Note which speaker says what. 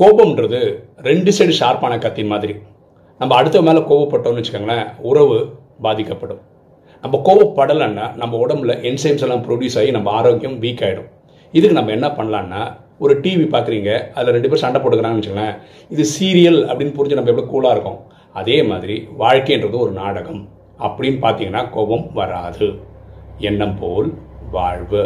Speaker 1: கோபம்ன்றது ரெண்டு சைடு ஷார்ப்பான கத்தி மாதிரி. நம்ம அடுத்த மேலே கோவப்பட்டோம்னு வச்சுக்கோங்களேன் உறவு பாதிக்கப்படும். நம்ம கோவப்படலைன்னா நம்ம உடம்புல என்சைம்ஸ் எல்லாம் ப்ரொடியூஸ் ஆகி நம்ம ஆரோக்கியம் வீக் ஆகிடும் இதுக்கு நம்ம என்ன பண்ணலான்னா ஒரு டிவி பார்க்குறீங்க அதில் ரெண்டு பேர் சண்டை போட்டுக்கிறாங்கன்னு வச்சுக்கோங்களேன் இது சீரியல் அப்படின்னு புரிஞ்சு நம்ம எவ்வளோ கூலாக இருக்கும். அதே மாதிரி வாழ்க்கைன்றது ஒரு நாடகம். அப்படின்னு பார்த்தீங்கன்னா கோபம் வராது. எண்ணம் போல் வாழ்வு.